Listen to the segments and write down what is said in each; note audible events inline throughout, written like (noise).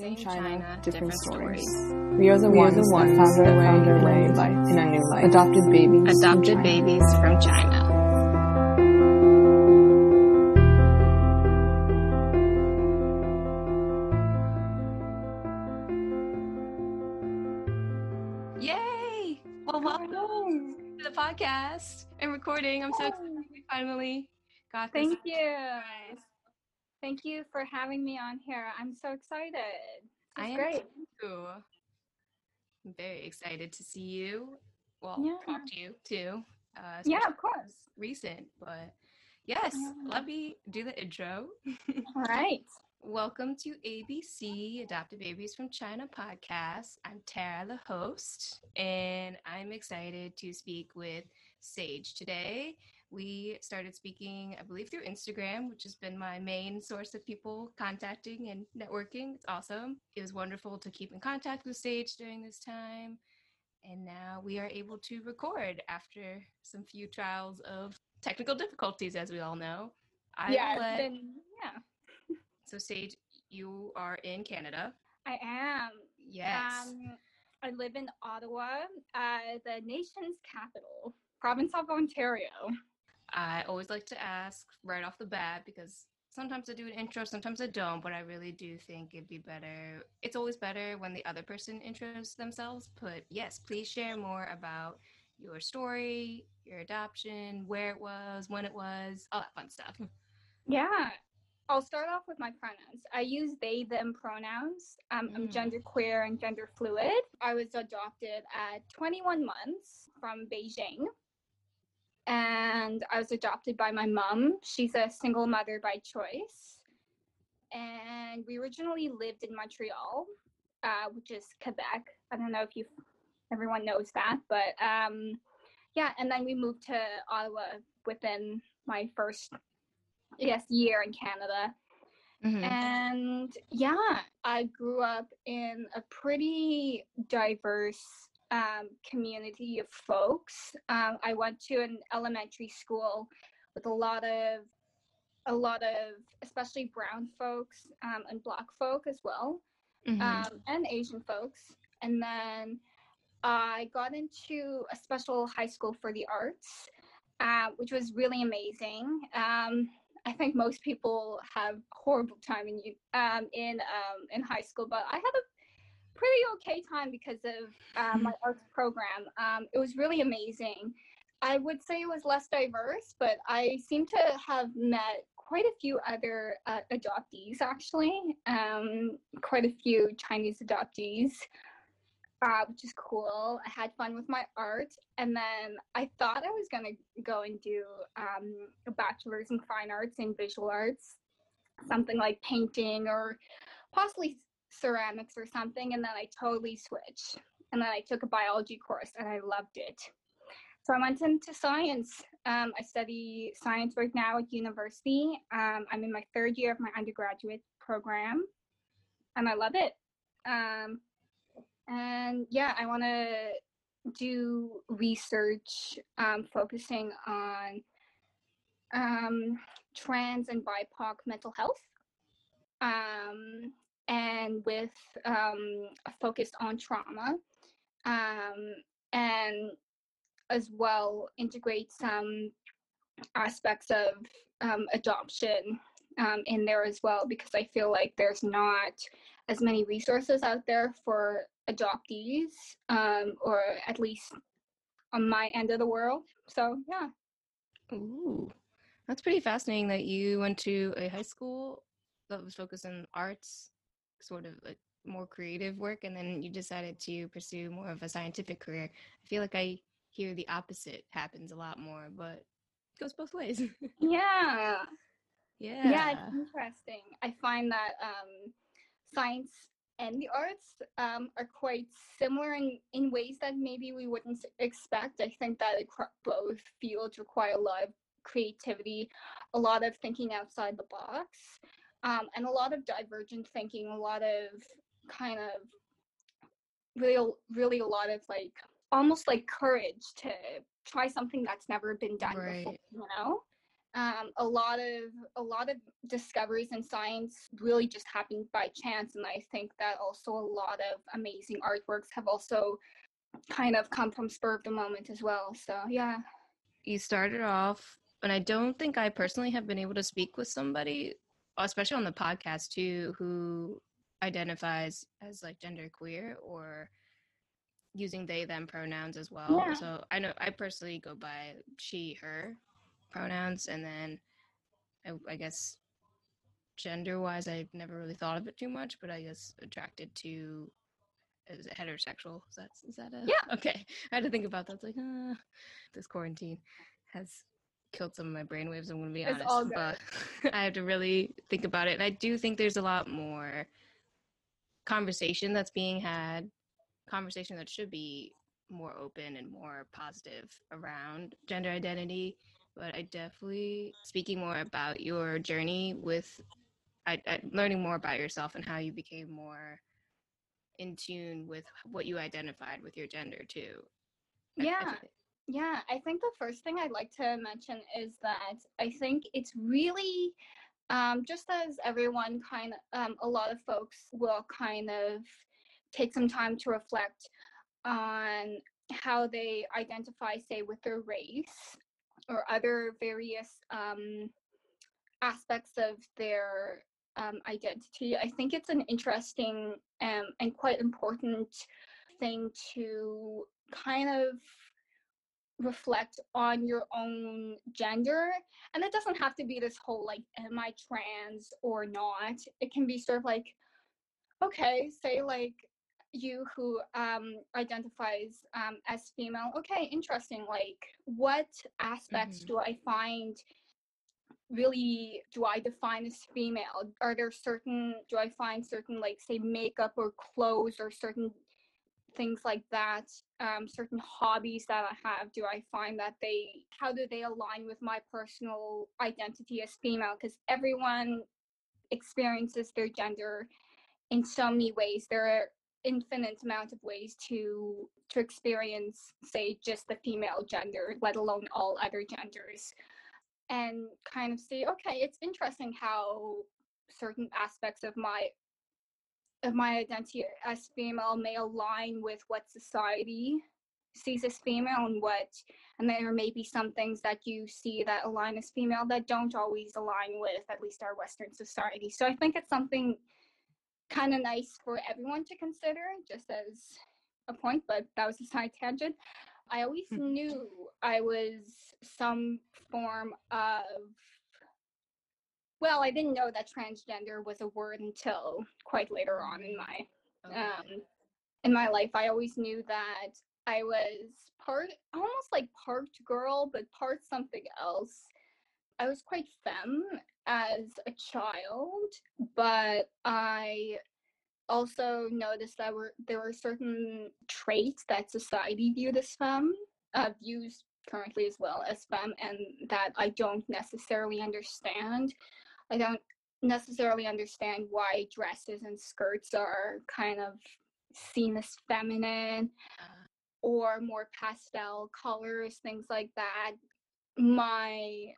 Same China, China, different, different stories. stories. We are the We are ones, the that ones found that their way, found their in way new life. in a new life. Adopted babies. Adopted China. babies from China. Yay! Well, welcome to the podcast and recording. I'm so excited we finally got this. Thank you. Thank you for having me on here. I'm so excited. I am great. too. I'm very excited to see you. Well, Yeah. talk to you too. Uh, Yeah, of course. recent, but yes, Yeah. let me do the intro. All right. (laughs) Welcome to ABC Adopted Babies from China podcast. I'm Tara, the host, and I'm excited to speak with Sage today. We started speaking, I believe, through Instagram, which has been my main source of people contacting and networking. It's awesome. It was wonderful to keep in contact with Sage during this time. And now we are able to record after some few trials of technical difficulties, as we all know. I yeah, let been yeah. so, Sage, you are in Canada. I am. Yes. Um I live in Ottawa, uh, the nation's capital, province of Ontario. I always like to ask right off the bat because sometimes I do an intro, sometimes I don't, but I really do think it'd be better. It's always better when the other person intros themselves. But yes, please share more about your story, your adoption, where it was, when it was, all that fun stuff. Yeah. I'll start off with my pronouns. I use they, them pronouns. Um, I'm Mm. genderqueer and gender fluid. I was adopted at 21 months from Beijing. And I was adopted by my mom. She's a single mother by choice. And we originally lived in Montreal, uh, which is Quebec. I don't know if you everyone knows that, but um, yeah. And then we moved to Ottawa within my first yes year in Canada. Mhm. And yeah, I grew up in a pretty diverse um, community of folks. Um, I went to an elementary school with a lot of a lot of especially brown folks um, and black folk as well Mhm. um, and Asian folks. And then I got into a special high school for the arts, uh, which was really amazing. Um, I think most people have horrible time in um, in um, in high school, but I had a pretty okay time because of uh, my arts program. Um, it was really amazing. I would say it was less diverse, but I seem to have met quite a few other uh, adoptees actually. Um, quite a few Chinese adoptees, uh, which is cool. I had fun with my art, and then I thought I was gonna go and do um, a bachelor's in fine arts in visual arts, something like painting or possibly ceramics or something, and then I totally switched. And then I took a biology course, and I loved it. So I went into science. Um, I study science right now at university. Um, I'm in my third year of my undergraduate program, and I love it. Um, and yeah, I want to do research um, focusing on um, trans and BIPOC mental health, um, and with um, a focus on trauma, um, and as well integrate some aspects of um, adoption um, in there as well because I feel like there's not as many resources out there for adoptees um, or at least on my end of the world. So yeah, Ooh, that's pretty fascinating that you went to a high school that was focused on arts, sort of like more creative work, and then you decided to pursue more of a scientific career. I feel like I hear the opposite happens a lot more, but it goes both ways. yeah, (laughs) yeah. yeah, it's interesting. I find that um, science and the arts um, are quite similar in, in ways that maybe we wouldn't expect. I think that both fields require a lot of creativity, a lot of thinking outside the box, um, and a lot of divergent thinking, a lot of kind of really, really a lot of like almost like courage to try something that's never been done Right. before, you know? um, a lot of a lot of discoveries in science really just happened by chance and i think that also a lot of amazing artworks have also kind of come from spur of the moment as well so yeah you started off and i don't think i personally have been able to speak with somebody especially on the podcast too who identifies as like gender queer or using they them pronouns as well Yeah. so i know i personally go by she her pronouns and then i, I guess gender wise i've never really thought of it too much but i guess attracted to is it heterosexual is that is that a Yeah. (laughs) okay i had to think about that it's like uh, this quarantine has killed some of my brainwaves i'm gonna be It's honest but i have to really think about it and i do think there's a lot more conversation that's being had conversation that should be more open and more positive around gender identity but i definitely speaking more about your journey with I, I, learning more about yourself and how you became more in tune with what you identified with your gender too. I- I yeah I think the first thing I'd like to mention is that I think it's really um, just as everyone kind of, um, a lot of folks will kind of take some time to reflect on how they identify, say, with their race or other various um, aspects of their um, identity. I think it's an interesting um, and quite important thing to kind of reflect on your own gender and it doesn't have to be this whole like am i trans or not? It can be sort of like okay say like you who um identifies um as female. Okay interesting like what aspects Mhm. do i find really do i define as female? Are there certain do i find certain like say makeup or clothes or certain things like that um, certain hobbies that i have do i find that they how do they align with my personal identity as female? Because everyone experiences their gender in so many ways. There are infinite amount of ways to to experience say just the female gender let alone all other genders and kind of see okay it's interesting how certain aspects of my of my identity as female may align with what society sees as female and what and there may be some things that you see that align as female that don't always align with at least our western society so i think it's something kind of nice for everyone to consider just as a point but that was a side tangent i always Hmm. knew i was some form of well i didn't know that transgender was a word until quite later on in my Okay. um, in my life, I always knew that I was part, almost like part girl, but part something else. I was quite femme as a child, but I also noticed that were there were certain traits that society viewed as femme, uh, views currently as well as femme, and that I don't necessarily understand. I don't necessarily understand why dresses and skirts are kind of seen as feminine or more pastel colors things like that. My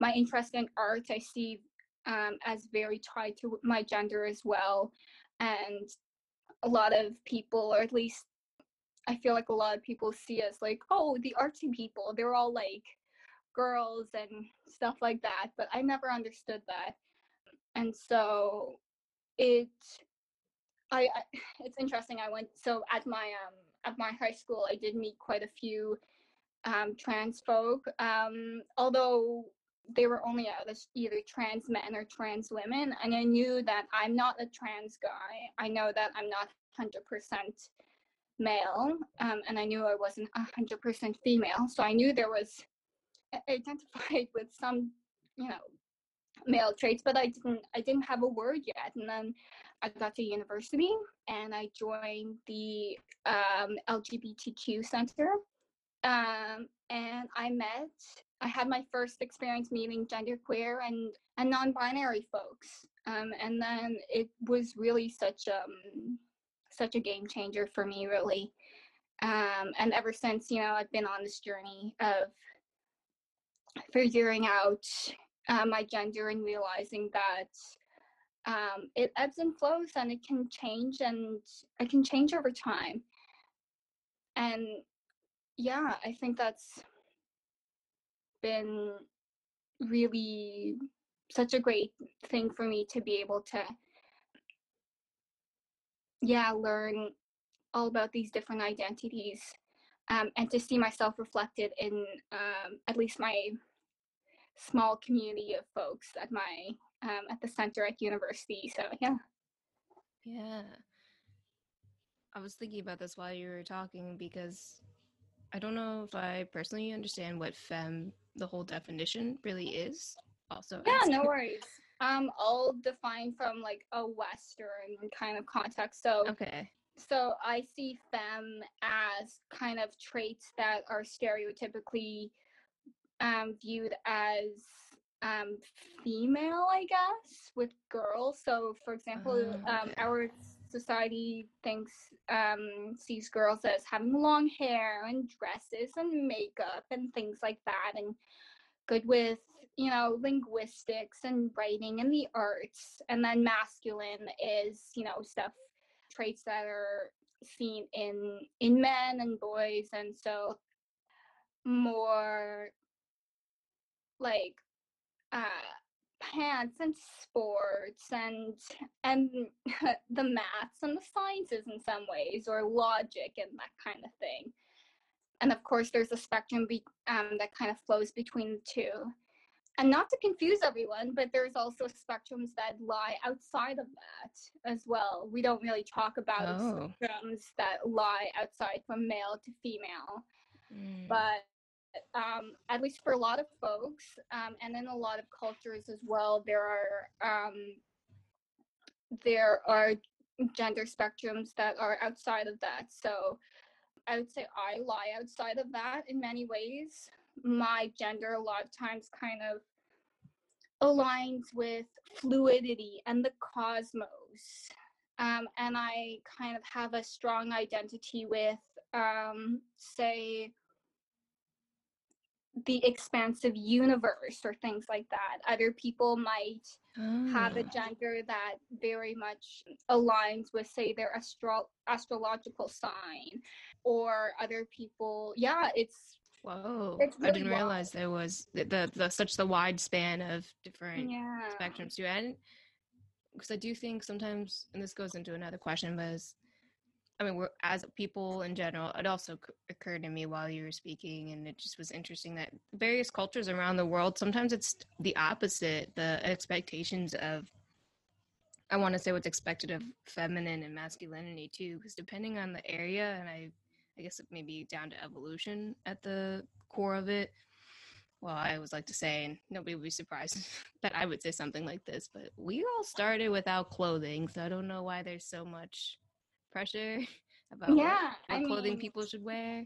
my interest in art i see um, as very tied to my gender as well and a lot of people or at least i feel like a lot of people see us like oh the artsy people they're all like girls and stuff like that but i never understood that. And so it I, I (sighs) it's interesting i went so at my um at my high school i did meet quite a few um trans folk um although they were only either trans men or trans women and i knew that i'm not a trans guy. I know that i'm not 100% male um, and i knew i wasn't 100% female so i knew there was identified (laughs) with some you know male traits but i didn't i didn't have a word yet and then i got to university and i joined the um, lgbtq center um, and i met i had my first experience meeting genderqueer and and non-binary folks um, and then it was really such um such a game changer for me really um, and ever since you know i've been on this journey of figuring out uh, my gender and realizing that um, it ebbs and flows and it can change and it can change over time. And yeah, I think that's been really such a great thing for me to be able to yeah learn all about these different identities um, and to see myself reflected in um, at least my small community of folks at my um, at the center at university so yeah. Yeah. I was thinking about this while you were talking because i don't know if i personally understand what fem the whole definition really is also yeah no (laughs) worries. Um i'll define from like a western kind of context so okay so I see femme as kind of traits that are stereotypically um, viewed as um, female, I guess, with girls. So, for example, Oh, um, our society thinks um, sees girls as having long hair and dresses and makeup and things like that, and good with you know linguistics and writing and the arts. And then masculine is you know stuff traits that are seen in in men and boys, and so more like uh pants and sports and and (laughs) the maths and the sciences in some ways or logic and that kind of thing. And of course there's a spectrum be, um, that kind of flows between the two and not to confuse everyone but there's also spectrums that lie outside of that as well we don't really talk about Oh. spectrums that lie outside from male to female Mm. but um, at least for a lot of folks, um, and in a lot of cultures as well, there are um, there are gender spectrums that are outside of that. So I would say I lie outside of that in many ways. My gender a lot of times kind of aligns with fluidity and the cosmos. Um, and I kind of have a strong identity with, um, say, the expansive universe or things like that. Other people might have a Oh. gender that very much aligns with, say, their astro- astrological sign, or other people, yeah, it's Whoa! It's I didn't realize there was the, the, the such the wide span of different yeah, spectrums too. I didn't because I do think sometimes, and this goes into another question, but I mean, we're as people in general. It also c- occurred to me while you were speaking, and it just was interesting that various cultures around the world sometimes it's the opposite. The expectations of I want to say what's expected of feminine and masculinity too, because depending on the area, and I, I guess it may be down to evolution at the core of it. Well, I always like to say, and nobody would be surprised (laughs) that I would say something like this, but we all started without clothing, so I don't know why there's so much pressure (laughs) about what- yeah. what, I clothing mean, people should wear.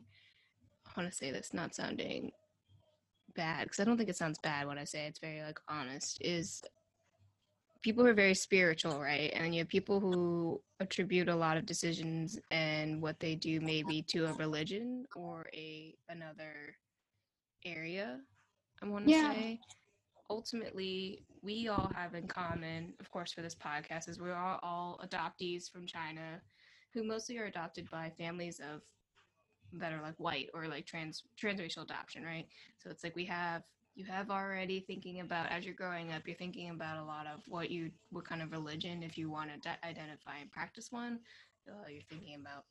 I want to say this not sounding bad because I don't think it sounds bad when I say it's very like honest. Is people who are very spiritual, right? And you have people who attribute a lot of decisions and what they do maybe to a religion or a another area. I want to Yeah. say ultimately we all have in common, of course, for this podcast, is we're all, all adoptees from China who mostly are adopted by families of that are like white or like trans transracial adoption, right? So it's like we have you have already thinking about as you're growing up, you're thinking about a lot of what you what kind of religion if you want to di- identify and practice one. Uh, you're thinking about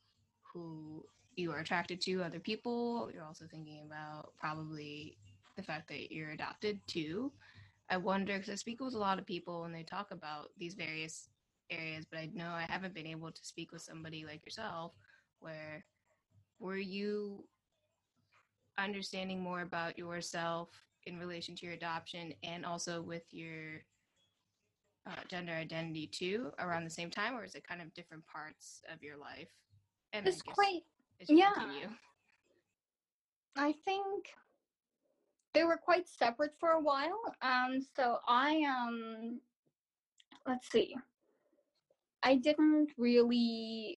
who you are attracted to, other people. You're also thinking about probably the fact that you're adopted too. I wonder because I speak with a lot of people and they talk about these various areas, but I know I haven't been able to speak with somebody like yourself where were you understanding more about yourself in relation to your adoption and also with your uh, gender identity too around the same time or is it kind of different parts of your life and it's quite yeah. continue. I think they were quite separate for a while. Um, so I um, let's see. I didn't really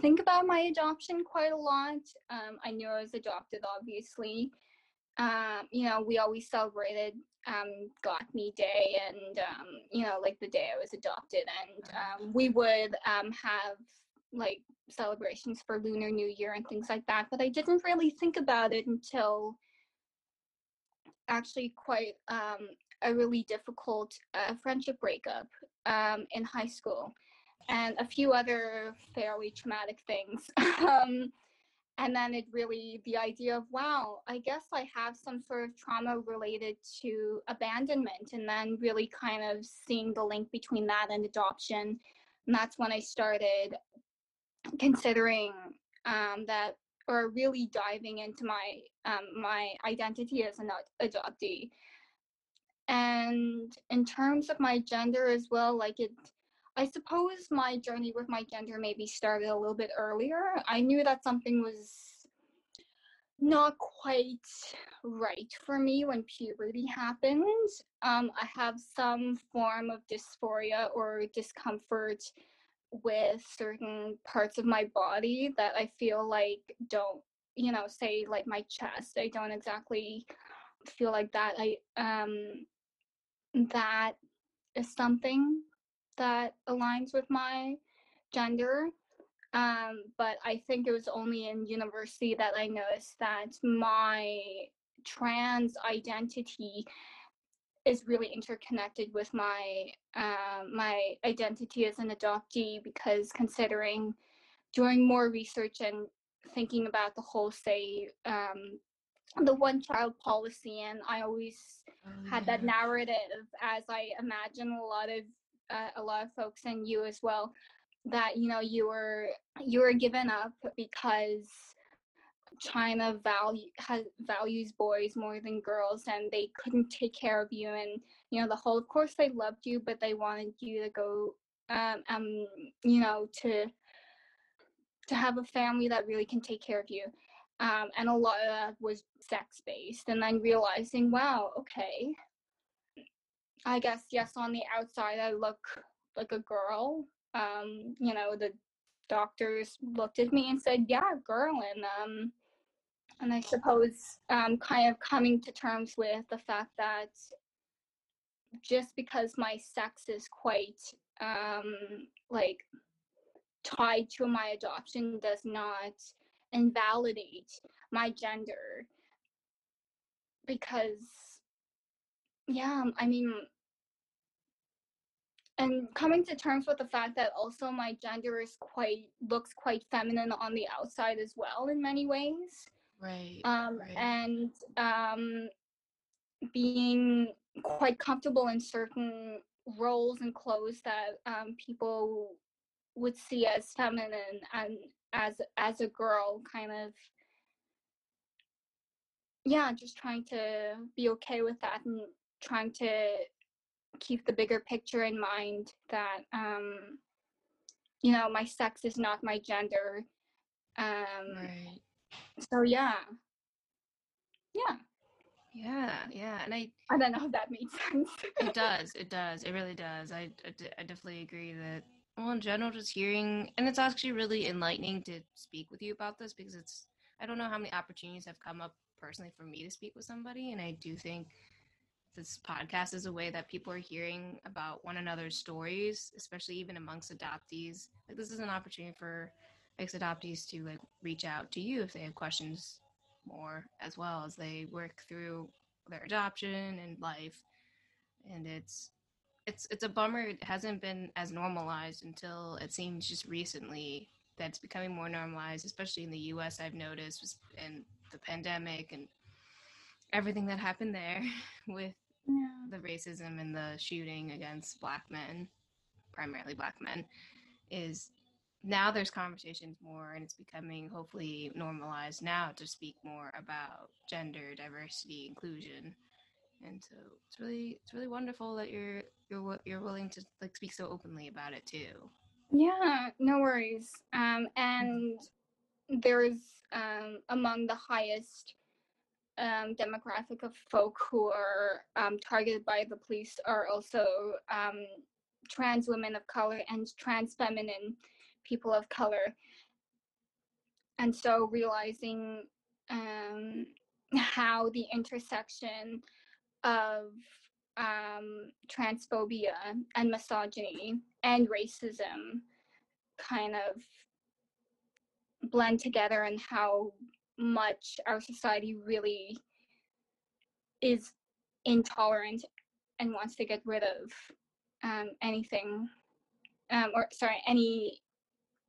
think about my adoption quite a lot. Um, I knew I was adopted, obviously, um, you know, we always celebrated um, Me Day and, um, you know, like the day I was adopted. And um, we would um, have like celebrations for Lunar New Year and things like that. But I didn't really think about it until actually quite um, a really difficult uh, friendship breakup um, in high school and a few other fairly traumatic things. (laughs) and then it really the idea of wow i guess i have some sort of trauma related to abandonment and then really kind of seeing the link between that and adoption. And that's when i started considering um, that or really diving into my um, my identity as an adoptee. And in terms of my gender as well like it I suppose my journey with my gender maybe started a little bit earlier. I knew that something was not quite right for me when puberty happened. Um, I have some form of dysphoria or discomfort with certain parts of my body that I feel like don't, you know, say like my chest. I don't exactly feel like that. I um that is something that aligns with my gender. Um, but I think it was only in university that I noticed that my trans identity is really interconnected with my uh, my identity as an adoptee because considering doing more research and thinking about the whole say um, the one child policy and i always oh, had yeah. that narrative as i imagine a lot of uh, a lot of folks and you as well that you know you were you were given up because China value has values boys more than girls and they couldn't take care of you and you know the whole of course they loved you but they wanted you to go um um you know to to have a family that really can take care of you. Um and a lot of that was sex based and then realizing wow okay I guess yes, on the outside I look like a girl. Um, you know, the doctors looked at me and said, "Yeah, girl," and um, and I suppose um, kind of coming to terms with the fact that just because my sex is quite um, like tied to my adoption does not invalidate my gender because yeah, I mean, and coming to terms with the fact that also my gender is quite looks quite feminine on the outside as well in many ways. Right. Um, right. and um, being quite comfortable in certain roles and clothes that um, people would see as feminine and as as a girl kind of yeah just trying to be okay with that and trying to keep the bigger picture in mind that um you know my sex is not my gender um right. so yeah. Yeah. Yeah yeah and i i don't know if that made (laughs) sense. It does it does it really does I, I, I definitely agree that well in general just hearing and it's actually really enlightening to speak with you about this because it's i don't know how many opportunities have come up personally for me to speak with somebody and i do think this podcast is a way that people are hearing about one another's stories, especially even amongst adoptees. Like this is an opportunity for ex adoptees to like reach out to you if they have questions more as well as they work through their adoption and life. And it's it's it's a bummer it hasn't been as normalized until it seems just recently that it's becoming more normalized, especially in the US I've noticed in the pandemic and everything that happened there (laughs) with yeah. the racism and the shooting against black men, primarily black men, is now there's conversations more and it's becoming hopefully normalized now to speak more about gender diversity inclusion. And so it's really it's really wonderful that you're you're you're willing to like speak so openly about it too. Yeah no worries. Um and there's um among the highest um, demographic of folk who are um, targeted by the police are also um, trans women of color and trans feminine people of color. And so realizing um, how the intersection of um, transphobia and misogyny and racism kind of blend together and how much our society really is intolerant and wants to get rid of um, anything um, or sorry any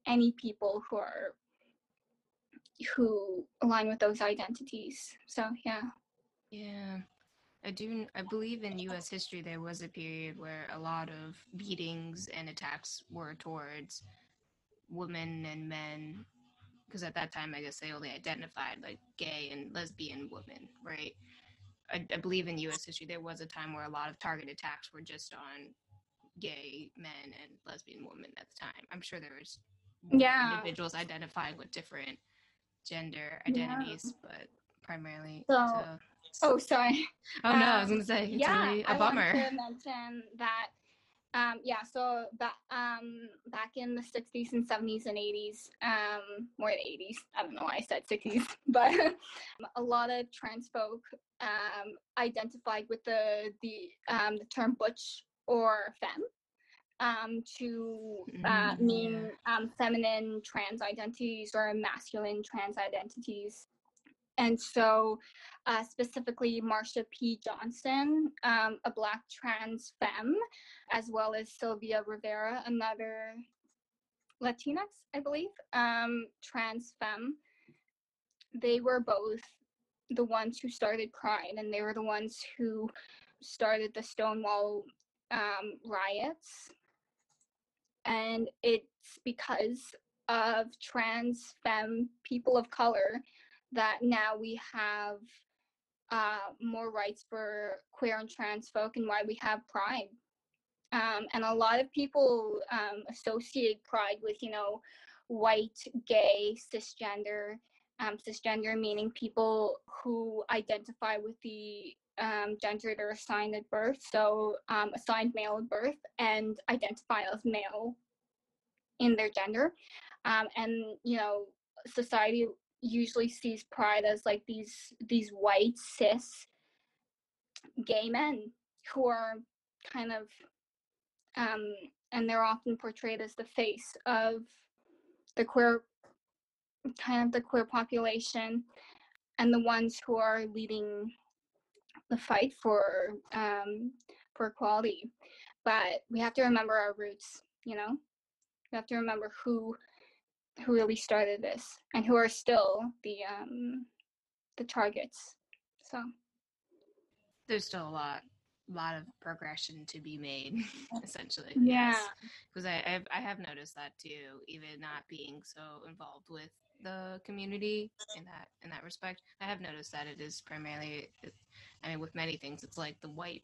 any people who are who align with those identities. So yeah. Yeah. I do i believe in us history there was a period where a lot of beatings and attacks were towards women and men because at that time i guess they only identified like gay and lesbian women right I, I believe in us history there was a time where a lot of target attacks were just on gay men and lesbian women at the time. I'm sure there was yeah individuals identifying with different gender identities, yeah. but primarily. So, oh, sorry. Oh no, I was um, gonna say it's yeah, really a bummer. I want to mention that. Um, yeah, so back um, back in the 60s and 70s and 80s, um, more the 80s. I don't know why I said 60s, (laughs) but (laughs) a lot of trans folk um, identified with the the um, the term butch or femme um, to uh, mm, mean um, feminine trans identities or masculine trans identities. And so, uh, specifically, Marsha P. Johnson, um, a Black trans femme, as well as Sylvia Rivera, another Latinx, I believe, um, trans femme. They were both the ones who started Pride, and they were the ones who started the Stonewall um, riots and it's because of trans femme people of color that now we have uh, more rights for queer and trans folk and why we have pride um, and a lot of people um, associate pride with you know white gay cisgender um, cisgender meaning people who identify with the um, gender they're assigned at birth, so um, assigned male at birth and identify as male in their gender. Um, and you know, society usually sees pride as like these these white cis gay men who are kind of um, and they're often portrayed as the face of the queer kind of the queer population and the ones who are leading the fight for um, for equality. But we have to remember our roots, you know. We have to remember who who really started this and who are still the um, the targets. So there's still a lot lot of progression to be made (laughs) essentially yeah because I, I i have noticed that too even not being so involved with the community in that in that respect i have noticed that it is primarily I mean, with many things, it's like the white,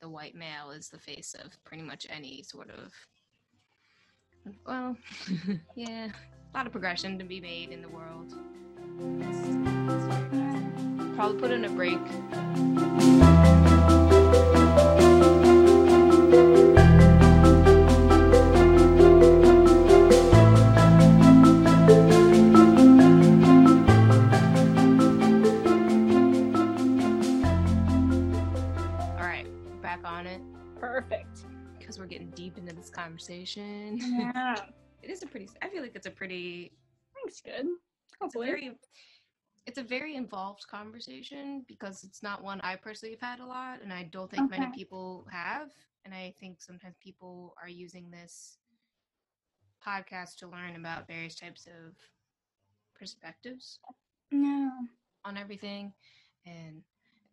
the white male is the face of pretty much any sort of. Well, (laughs) yeah, a lot of progression to be made in the world. Probably put in a break. Alright, back on it. Perfect. Because we're getting deep into this conversation. Yeah. (laughs) it is a pretty I feel like it's a pretty Thanks, good. It's a, very, it's a very involved conversation because it's not one I personally have had a lot and I don't think okay. many people have. And I think sometimes people are using this podcast to learn about various types of perspectives. No. On everything. And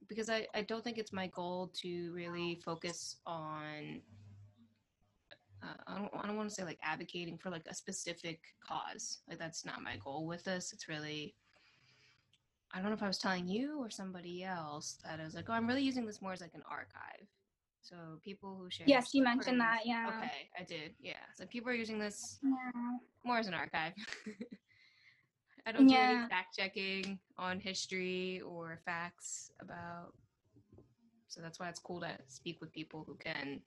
because I, I don't think it's my goal to really focus on uh, I don't, I don't want to say like advocating for like a specific cause. Like that's not my goal with this. It's really, I don't know if I was telling you or somebody else that I was like, oh, I'm really using this more as like an archive. So people who share. Yes, you mentioned that. Yeah. Okay, I did. Yeah. So people are using this yeah. more as an archive. (laughs) I don't yeah. do any fact checking on history or facts about. So that's why it's cool to speak with people who can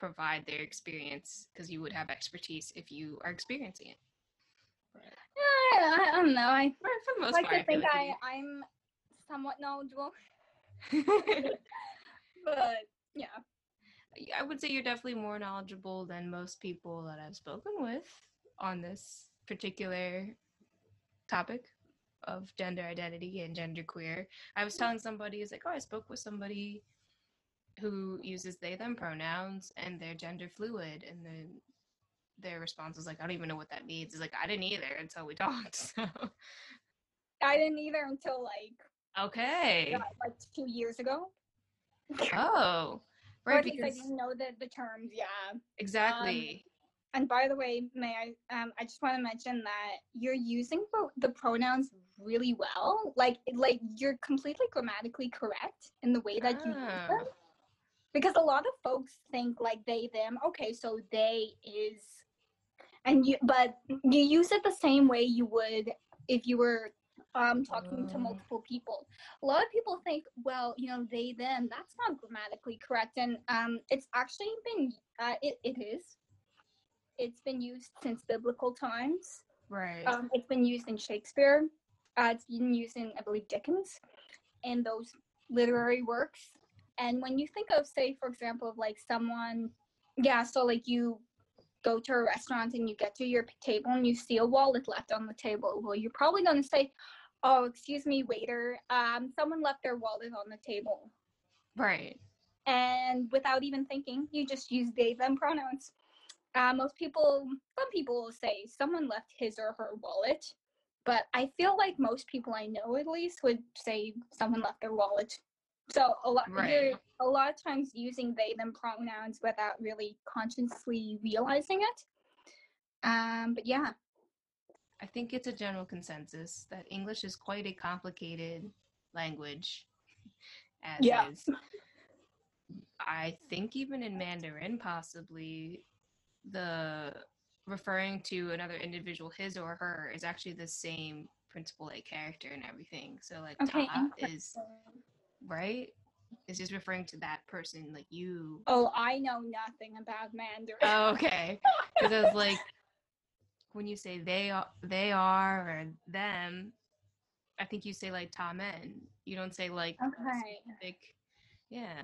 provide their experience because you would have expertise if you are experiencing it. Yeah, I, I don't know. I for, for the most like part, to think I, I, I'm somewhat knowledgeable. (laughs) (laughs) but yeah. I would say you're definitely more knowledgeable than most people that I've spoken with on this particular topic of gender identity and gender queer. I was telling somebody, it's like, oh, I spoke with somebody who uses they them pronouns and they're gender fluid and then their response was like i don't even know what that means. It's like i didn't either until we (laughs) talked so. I didn't either until like okay. like two years ago. (laughs) Oh right because i didn't know the, the terms yeah. Exactly. Um, and by the way may i um i just want to mention that you're using the, the pronouns really well. Like like you're completely grammatically correct in the way that you use them. Ah because a lot of folks think like they them okay so they is and you but you use it the same way you would if you were um talking to mm. multiple people. A lot of people think well you know they them that's not grammatically correct and um it's actually been uh, it, it is. It's been used since biblical times. Right. Um it's been used in shakespeare. Uh, it's been used in i believe dickens in those literary works and when you think of, say, for example, of like someone, yeah, so like you go to a restaurant and you get to your table and you see a wallet left on the table, well, you're probably going to say, "Oh, excuse me, waiter, um, someone left their wallet on the table." Right. And without even thinking, you just use they them pronouns. Uh, most people, some people will say someone left his or her wallet, but I feel like most people I know at least would say someone left their wallet. So a lot right. you're a lot of times using they them pronouns without really consciously realizing it. Um, but yeah. I think it's a general consensus that English is quite a complicated language as yeah. is. I think even in Mandarin possibly the referring to another individual his or her is actually the same principle like character and everything. So like okay, ta is right? It's just referring to that person, like you. Oh, I know nothing about Mandarin. Oh, okay. (laughs) Because I was like, when you say they are, they are, or them, I think you say like ta tamen. You don't say like okay. Specific, yeah.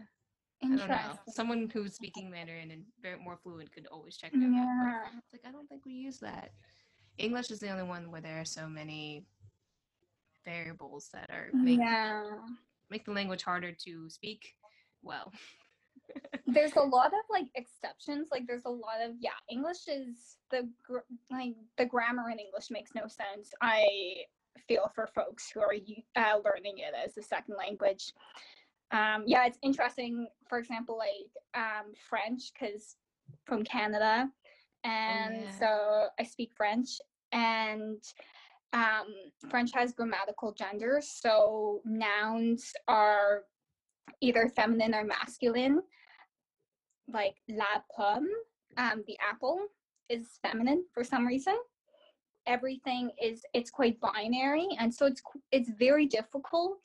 I don't know. Someone who's speaking Mandarin and very more fluent could always check them yeah. It's like I don't think we use that. English is the only one where there are so many variables that are making yeah make the language harder to speak well. (laughs) there's a lot of like exceptions. Like there's a lot of yeah, English is the gr- like the grammar in English makes no sense. I feel for folks who are uh, learning it as a second language. Um, yeah, it's interesting. For example, like um, French, because from Canada, oh, and oh, yeah. so I speak French, and um, French has grammatical genders, so nouns are either feminine or masculine. Like la pomme, um, the apple, is feminine for some reason. Everything is it's quite binary, and so it's it's very difficult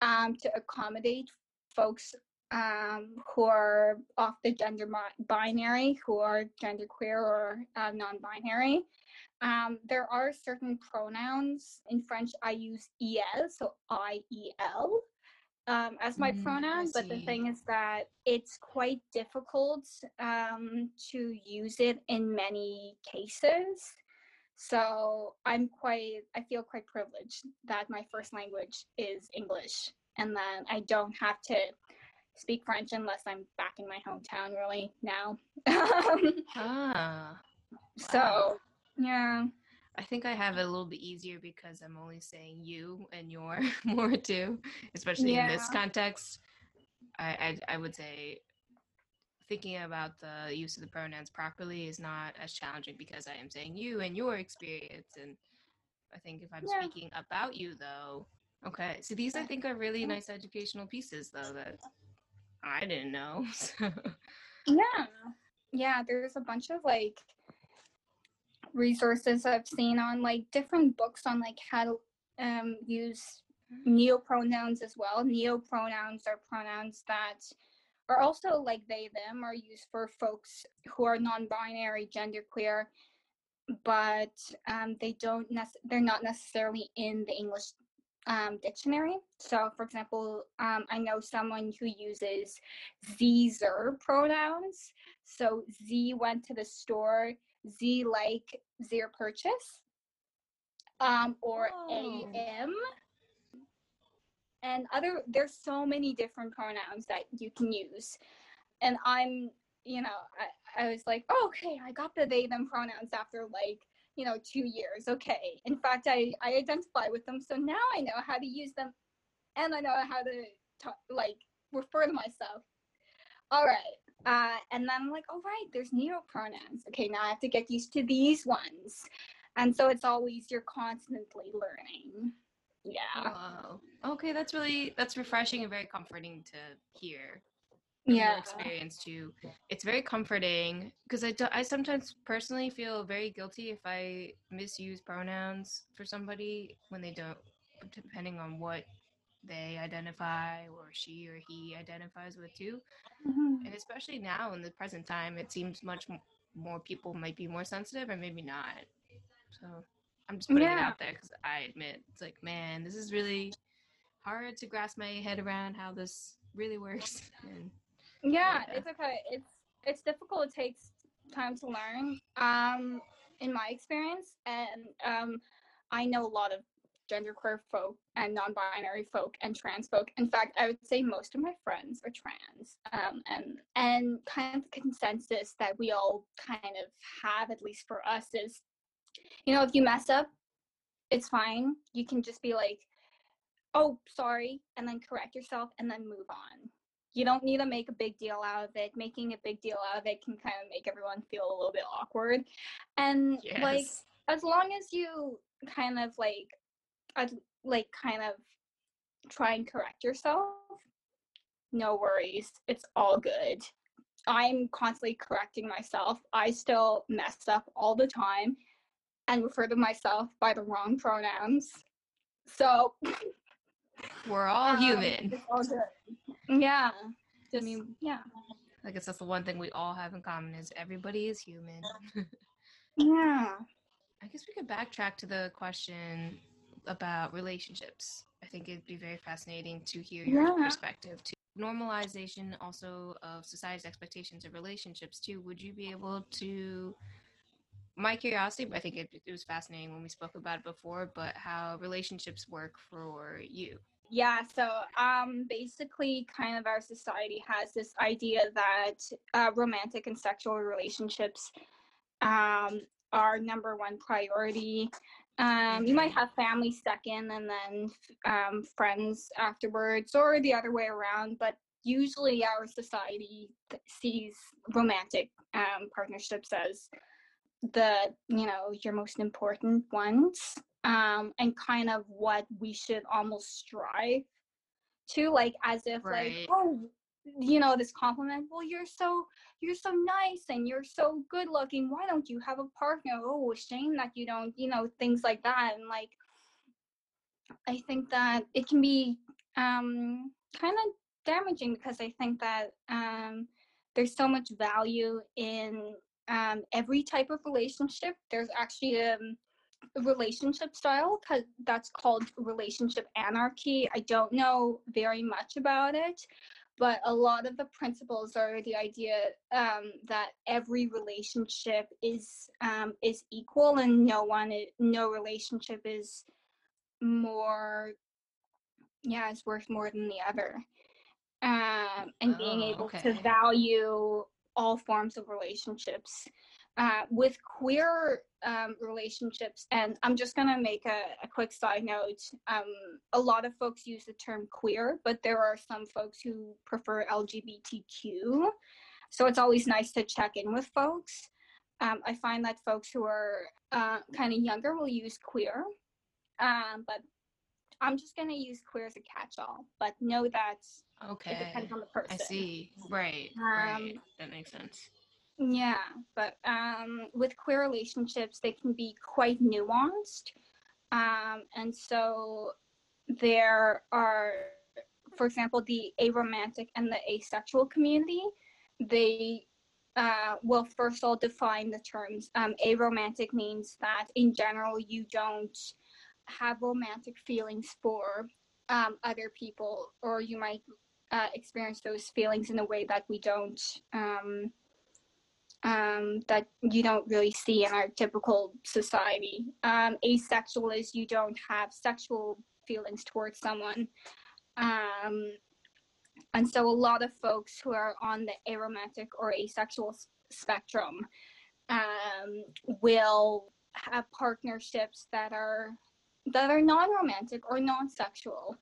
um, to accommodate folks um, who are off the gender binary, who are genderqueer or uh, non-binary. Um, there are certain pronouns in French. I use iel, so I E L, um, as my mm, pronoun. But the thing is that it's quite difficult um, to use it in many cases. So I'm quite, I feel quite privileged that my first language is English, and then I don't have to speak French unless I'm back in my hometown. Really now. (laughs) ah. Wow. So yeah. I think I have it a little bit easier because I'm only saying you and your (laughs) more too, especially yeah. in this context. I, I I would say thinking about the use of the pronouns properly is not as challenging because I am saying you and your experience. And I think if I'm yeah. speaking about you though, okay. So these I think are really nice educational pieces though that I didn't know. (laughs) So. Yeah. Yeah, there's a bunch of like resources I've seen on like different books on like how to um, use neopronouns as well. Neopronouns are pronouns that are also like they them are used for folks who are non-binary, genderqueer, but um, they don't nec- they're not necessarily in the English um, dictionary. So, for example, um, I know someone who uses Z-zer pronouns. So, Z went to the store, Z like their purchase, um, or Oh. AM. And other, there's so many different pronouns that you can use. And I'm, you know, I, I was like, oh, okay, I got the they, them pronouns after like you know two years. Okay. In fact i i identify with them so now i know how to use them and i know how to talk, like refer to myself. All right. Uh and then i'm like all right there's neo pronouns. Okay now i have to get used to these ones. And so it's always you're constantly learning. Yeah. Wow. Okay, that's really that's refreshing and very comforting to hear. Yeah experience too. It's very comforting because I, do, I sometimes personally feel very guilty if I misuse pronouns for somebody when they don't, depending on what they identify or she or he identifies with too. Mhm. And especially now in the present time, it seems much more people might be more sensitive or maybe not. So I'm just putting it out there because I admit it's like, man, this is really hard to grasp my head around how this really works. (laughs) And yeah it's okay. It's it's difficult. It takes time to learn um in my experience. And um i know a lot of genderqueer folk and non-binary folk and trans folk. In fact i would say most of my friends are trans. Um and and kind of the consensus that we all kind of have at least for us is you know if you mess up it's fine. You can just be like oh sorry and then correct yourself and then move on you don't need to make a big deal out of it. Making a big deal out of it can kind of make everyone feel a little bit awkward. And like as long as you kind of like like kind of try and correct yourself no worries. It's all good. I'm constantly correcting myself. I still mess up all the time and refer to myself by the wrong pronouns. So We're all um, human. all yeah I mean, yeah I guess that's the one thing we all have in common is everybody is human. (laughs) yeah I guess we could backtrack to the question about relationships. I think it'd be very fascinating to hear your Yeah. perspective too. Normalization also of society's expectations of relationships too. Would you be able to my curiosity, but I think it, it was fascinating when we spoke about it before, but how relationships work for you. Yeah, so um, basically, kind of our society has this idea that uh, romantic and sexual relationships um, are number one priority. Um, You might Mhm. have family second and then um, friends afterwards, or the other way around, but usually our society sees romantic um, partnerships as the you know your most important ones um and kind of what we should almost strive to like as if Right. like oh you know this compliment well you're so you're so nice and you're so good looking why don't you have a partner oh shame that you don't you know things like that and like i think that it can be um kind of damaging because i think that um there's so much value in um, every type of relationship. There's actually um, a relationship style because that's called relationship anarchy. I don't know very much about it, but a lot of the principles are the idea um, that every relationship is um, is equal and no one, no relationship is more, yeah, is worth more than the other. Um, and being Oh, able okay. to value all forms of relationships. Uh, with queer um, relationships, and I'm just gonna make a, a quick side note. Um, a lot of folks use the term queer, but there are some folks who prefer LGBTQ. So it's always nice to check in with folks. Um, I find that folks who are uh, kind of younger will use queer, um, but I'm just gonna use queer as a catch-all. But know that okay. it depends on the person. I see. Right. Um, right. That makes sense. Yeah, but um, with queer relationships, they can be quite nuanced. Um, and so there are, for example, the aromantic and the asexual community. They uh, well, first I'll define the terms. Um, aromantic means that in general you don't have romantic feelings for um, other people, or you might uh, experience those feelings in a way that we don't um, um, that you don't really see in our typical society. Um, asexual is you don't have sexual feelings towards someone. Um, and so a lot of folks who are on the aromantic or asexual spectrum um, will have partnerships that are that are non-romantic or non-sexual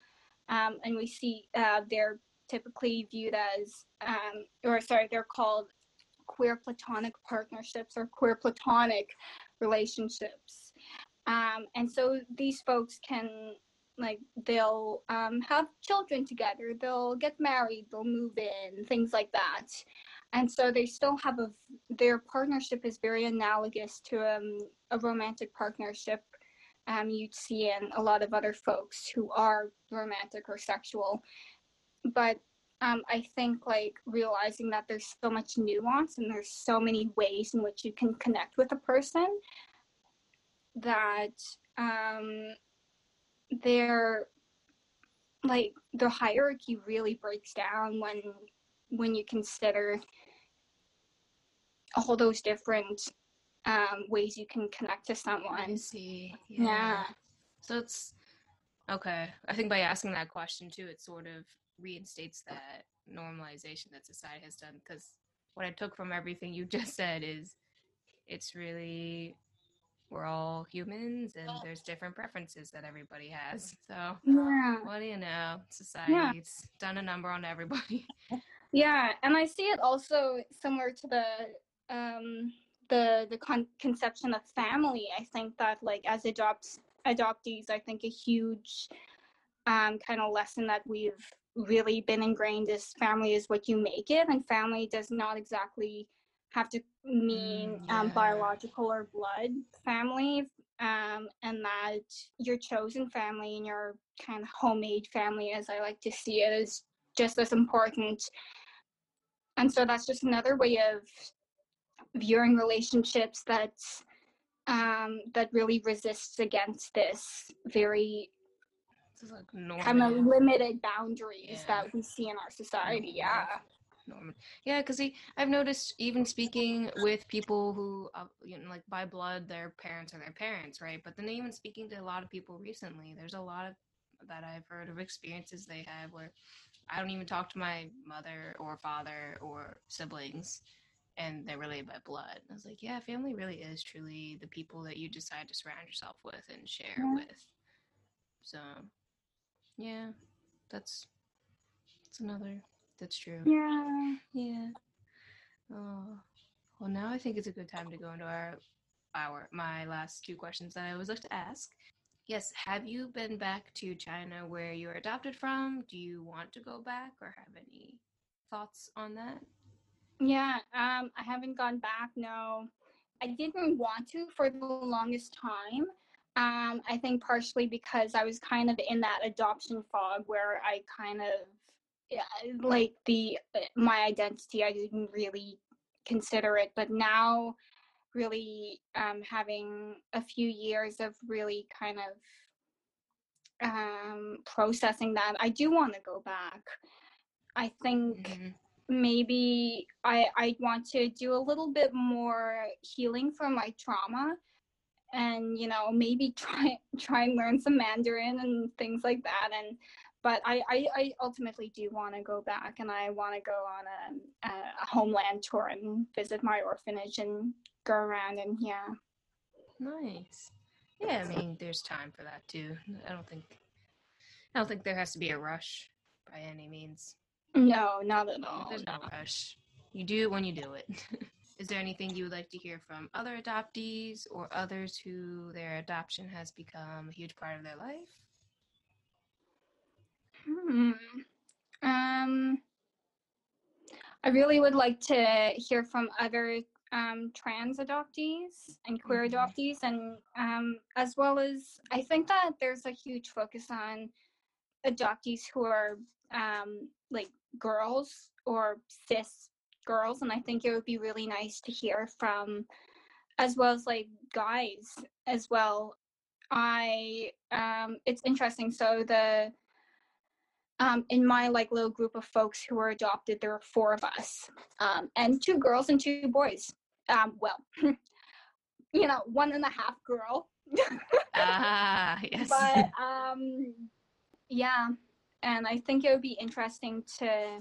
um, and we see uh, they're typically viewed as um, or sorry they're called queer platonic partnerships or queer platonic relationships. Um, and so these folks can like they'll um, have children together they'll get married they'll move in things like that. And so they still have a their partnership is very analogous to um, a romantic partnership um, you'd see in a lot of other folks who are romantic or sexual. But um, i think like realizing that there's so much nuance and there's so many ways in which you can connect with a person that um, their like the hierarchy really breaks down when when you consider all those different um, ways you can connect to someone. I see. Yeah. Yeah. So it's okay. I think by asking that question too, it sort of reinstates that normalization that society has done. Because what I took from everything you (laughs) just said is it's really we're all humans and there's different preferences that everybody has. So Yeah. what do you know? Society's done a number on everybody. (laughs) Yeah, and I see it also similar to the um the the con- conception of family. I think that like as adopts adoptees, I think a huge um kind of lesson that we've really been ingrained is family is what you make it, and family does not exactly have to mean Mm, um, yeah. biological or blood family. Um, and that your chosen family and your kind of homemade family, as I like to see it, is just as important and so that's just another way of viewing relationships that's um, that really resists against this very like kind of limited boundaries Yeah. that we see in our society. Yeah. Norman. Yeah, because I've noticed even speaking with people who, uh, you know, like by blood, their parents are their parents, right? But then even speaking to a lot of people recently, there's a lot of that I've heard of experiences they have where I don't even talk to my mother or father or siblings, and they're related by blood. I was like, yeah, family really is truly the people that you decide to surround yourself with and share Yeah. with. So, yeah, that's that's another. That's true. Yeah. Yeah. Oh. Well, now I think it's a good time to go into our our my last two questions that I always like to ask. Yes, have you been back to China where you were adopted from? Do you want to go back or have any thoughts on that? Yeah. Um, I haven't gone back. No, I didn't want to for the longest time. Um, I think partially because I was kind of in that adoption fog where I kind of yeah, like the my identity. I didn't really consider it, but now really um, having a few years of really kind of um, processing that, I do want to go back. I think Mhm. maybe I I want to do a little bit more healing from my trauma and you know maybe (laughs) try try and learn some Mandarin and things like that and but I I, I ultimately do want to go back and I want to go on a, a homeland tour and visit my orphanage and go around and yeah Nice. Yeah, I mean, there's time for that too. I don't think I don't think there has to be a rush by any means. no not at all There's no. rush. You do it when you do it. (laughs) Is there anything you would like to hear from other adoptees or others who their adoption has become a huge part of their life? Hmm. Um, I really would like to hear from other um, trans adoptees and queer Mhm. adoptees, and um, as well as I think that there's a huge focus on adoptees who are um, like girls or cis girls, and I think it would be really nice to hear from as well as like guys as well I um, it's interesting. So the um, in my like little group of folks who were adopted, there were four of us, um, and two girls and two boys. Um, well, (laughs) you know, one and a half girl. ah, (laughs) yes. But (laughs) um, yeah, and I think it would be interesting to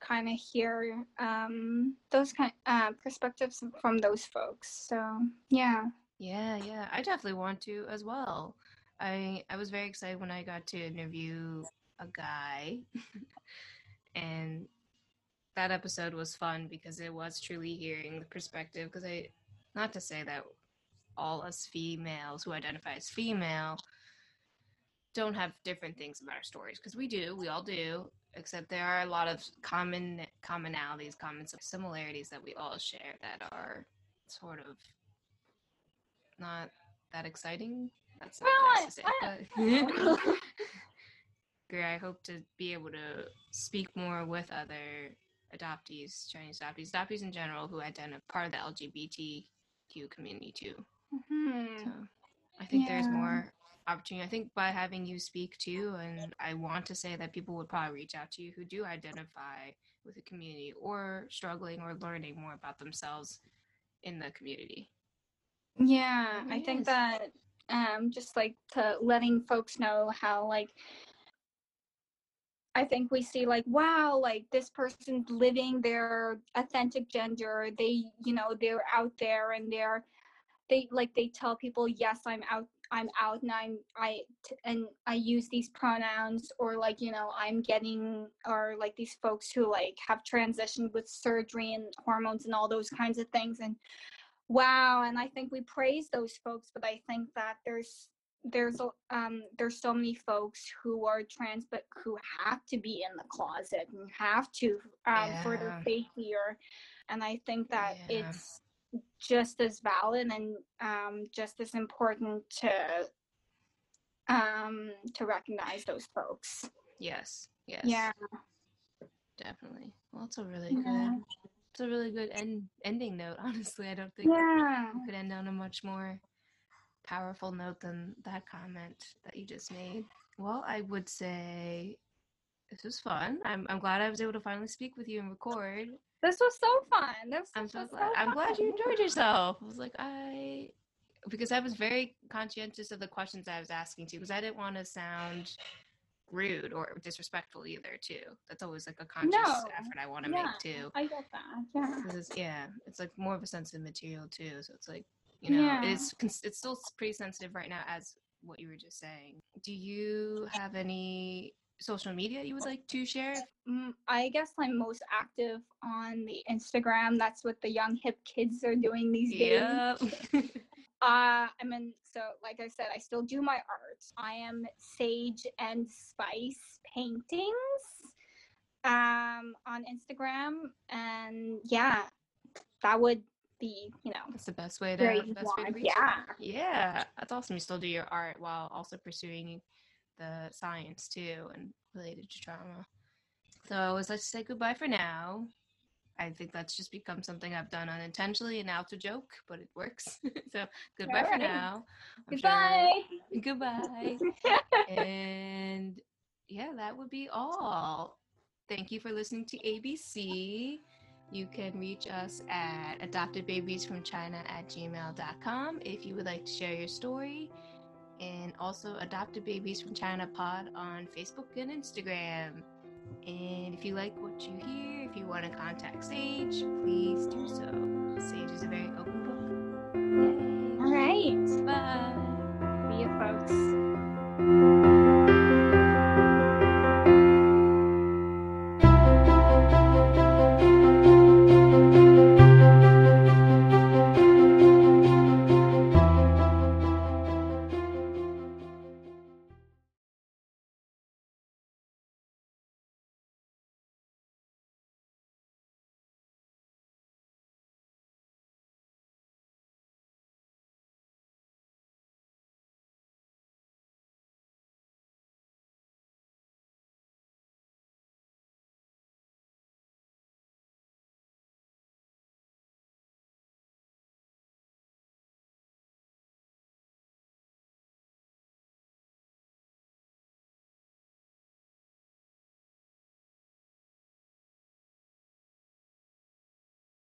kind of hear um, those kind uh, perspectives from those folks. So yeah. Yeah, yeah, I definitely want to as well. I I was very excited when I got to interview a guy, (laughs) and that episode was fun because it was truly hearing the perspective. Because I, not to say that all us females who identify as female don't have different things about our stories because we do, we all do. Except there are a lot of common commonalities, common similarities that we all share that are sort of not that exciting. That's not well, nice to say, I, but I (laughs) hope to be able to speak more with other adoptees, Chinese adoptees, adoptees in general who identify part of the LGBTQ community too. Mm-hmm. So I think yeah. there's more opportunity. I think by having you speak too, and I want to say that people would probably reach out to you who do identify with the community or struggling or learning more about themselves in the community. Yeah, I think that um just like to letting folks know how like I think we see like, wow, like this person's living their authentic gender. They, you know, they're out there and they're, they like they tell people, yes, I'm out, I'm out, and I'm I and I use these pronouns, or like you know, I'm getting, or like these folks who like have transitioned with surgery and hormones and all those kinds of things, and wow, and I think we praise those folks, but I think that there's there's um there's so many folks who are trans but who have to be in the closet and have to um yeah. for their safety or and i think that yeah. it's just as valid and um just as important to um to recognize those folks yes yes yeah definitely well it's a really yeah. good it's a really good end ending note (laughs) honestly i don't think yeah we could end on a much more powerful note than that comment that you just made. Well, I would say this was fun. I'm I'm glad I was able to finally speak with you and record. This was so fun. This I'm so glad. So I'm glad you enjoyed yourself. I was like I because I was very conscientious of the questions I was asking too because I didn't want to sound rude or disrespectful either too. That's always like a conscious no. effort I want to yeah, make too. I get that. Yeah. It's, yeah, it's like more of a sensitive material too. So it's like you know yeah. it's it's still pretty sensitive right now as what you were just saying do you have any social media you would like to share mm, i guess i'm most active on the instagram that's what the young hip kids are doing these days yep. (laughs) uh i mean so like i said i still do my art i am sage and spice paintings um on instagram and yeah that would be, you know, that's the best way to, best way to reach yeah. Yeah. That's awesome. You still do your art while also pursuing the science too and related to trauma. So I always like to say goodbye for now. I think that's just become something I've done unintentionally and now it's a joke, but it works. (laughs) so goodbye right. for now. I'm goodbye. Sure, goodbye. (laughs) (laughs) and yeah, that would be all. Thank you for listening to ABC. You can reach us at adoptedbabiesfromchina at gmail.com if you would like to share your story and also Adopted Babies from China Pod on Facebook and Instagram. And if you like what you hear, if you want to contact Sage, please do so. Sage is a very open book. All right. Bye. See you, folks.